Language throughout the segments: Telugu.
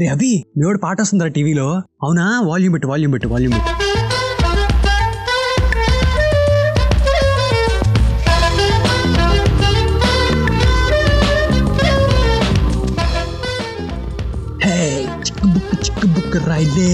రే అభి మీవాడు పాట వస్తుందా టీవీలో? అవునా? వాల్యూమ్ పెట్టు వాల్యూమ్ పెట్టు వాల్యూమ్ పెట్టు. హే చిక్కు బుక్ చిక్కు బుక్ రైలే.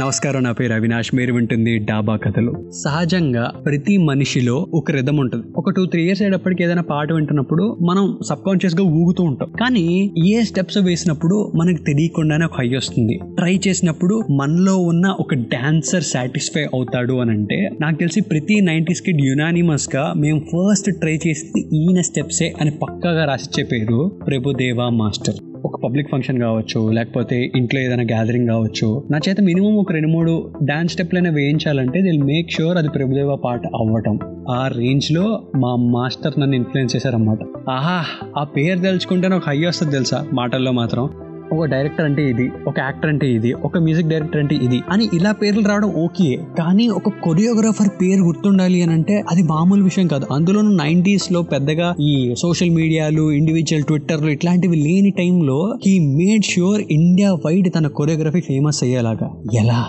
నమస్కారం నా పేరు అవినాష్. మీరు వింటుంది డాబా కథలు. సహజంగా ప్రతి మనిషిలో ఒక రిధం ఉంటుంది. ఒక టూ త్రీ ఇయర్స్ అయ్యేటప్పటికి ఏదైనా పాట వింటున్నప్పుడు మనం సబ్ కాన్షియస్గా ఊగుతూ ఉంటాం. కానీ ఏ స్టెప్స్ వేసినప్పుడు మనకు తెలియకుండానే ఒక హై వస్తుంది. ట్రై చేసినప్పుడు మనలో ఉన్న ఒక డాన్సర్ సాటిస్ఫై అవుతాడు అని అంటే నాకు తెలిసి ప్రతి నైన్టీస్ కిడ్ యునానిమస్గా మేము ఫస్ట్ ట్రై చేసింది ఈయన స్టెప్సే అని పక్కాగా రాసిచ్చే పేరు ప్రభుదేవా మాస్టర్. ఒక పబ్లిక్ ఫంక్షన్ కావచ్చు లేకపోతే ఇంట్లో ఏదైనా గ్యాదరింగ్ కావచ్చు నా చేత మినిమం ఒక రెండు మూడు డాన్స్ స్టెప్లైనా వేయించాలంటే దిల్ మేక్ షూర్ అది ప్రభుదేవ పాట అవ్వటం. ఆ రేంజ్లో మా మాస్టర్ నన్ను ఇన్ఫ్లుయెన్స్ చేశారన్నమాట. ఆహా ఆ పేరు తెలుసుకుంటే ఒక హై వస్తుంది తెలుసా మాటల్లో మాత్రం. ఒక డైరెక్టర్ అంటే ఇది ఒక యాక్టర్ అంటే ఇది ఒక మ్యూజిక్ డైరెక్టర్ అంటే ఇది అని ఇలా పేర్లు రావడం ఓకే కానీ ఒక కొరియోగ్రాఫర్ పేరు గుర్తుండాలి అని అంటే అది మామూలు విషయం కాదు. అందులోనూ నైన్టీస్లో పెద్దగా ఈ సోషల్ మీడియాలు ఇండివిజువల్ ట్విట్టర్లు ఇట్లాంటివి లేని టైంలో he made sure India wide తన కొరియోగ్రఫీ ఫేమస్ అయ్యేలాగా. ఎలా?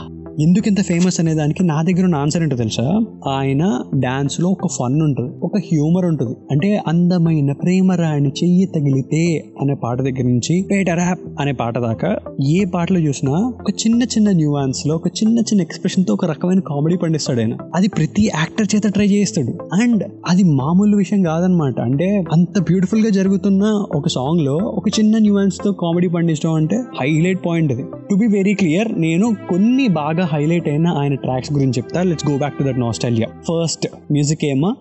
ఎందుకు ఇంత ఫేమస్ అనే దానికి నా దగ్గర ఉన్న ఆన్సర్ ఏంటో తెలుసా? ఆయన డాన్స్లో ఒక ఫన్ ఉంటుంది ఒక హ్యూమర్ ఉంటుంది. అంటే అందమైన ప్రేమ చెయ్యి తగిలితే అనే పాట దగ్గర నుంచి పేట ర్యాప్ అనే పాట దాకా ఏ పాటలో చూసినా ఒక చిన్న చిన్న న్యూవాన్స్లో ఒక చిన్న చిన్న ఎక్స్ప్రెషన్తో ఒక రకమైన కామెడీ పండిస్తాడు ఆయన. అది ప్రతి యాక్టర్ చేత ట్రై చేస్తాడు అండ్ అది మామూలు విషయం కాదనమాట అంటే అంత బ్యూటిఫుల్గా జరుగుతున్న ఒక సాంగ్లో ఒక చిన్న న్యూవాన్స్తో కామెడీ పండించడం అంటే హైలైట్ పాయింట్ అది. టు బి వెరీ క్లియర్ నేను కొన్ని బాగా హైలైట్ అయిన ఆయన ట్రాక్స్ గురించి చెప్తా. Let's go back to that nostalgia first music ఏమో?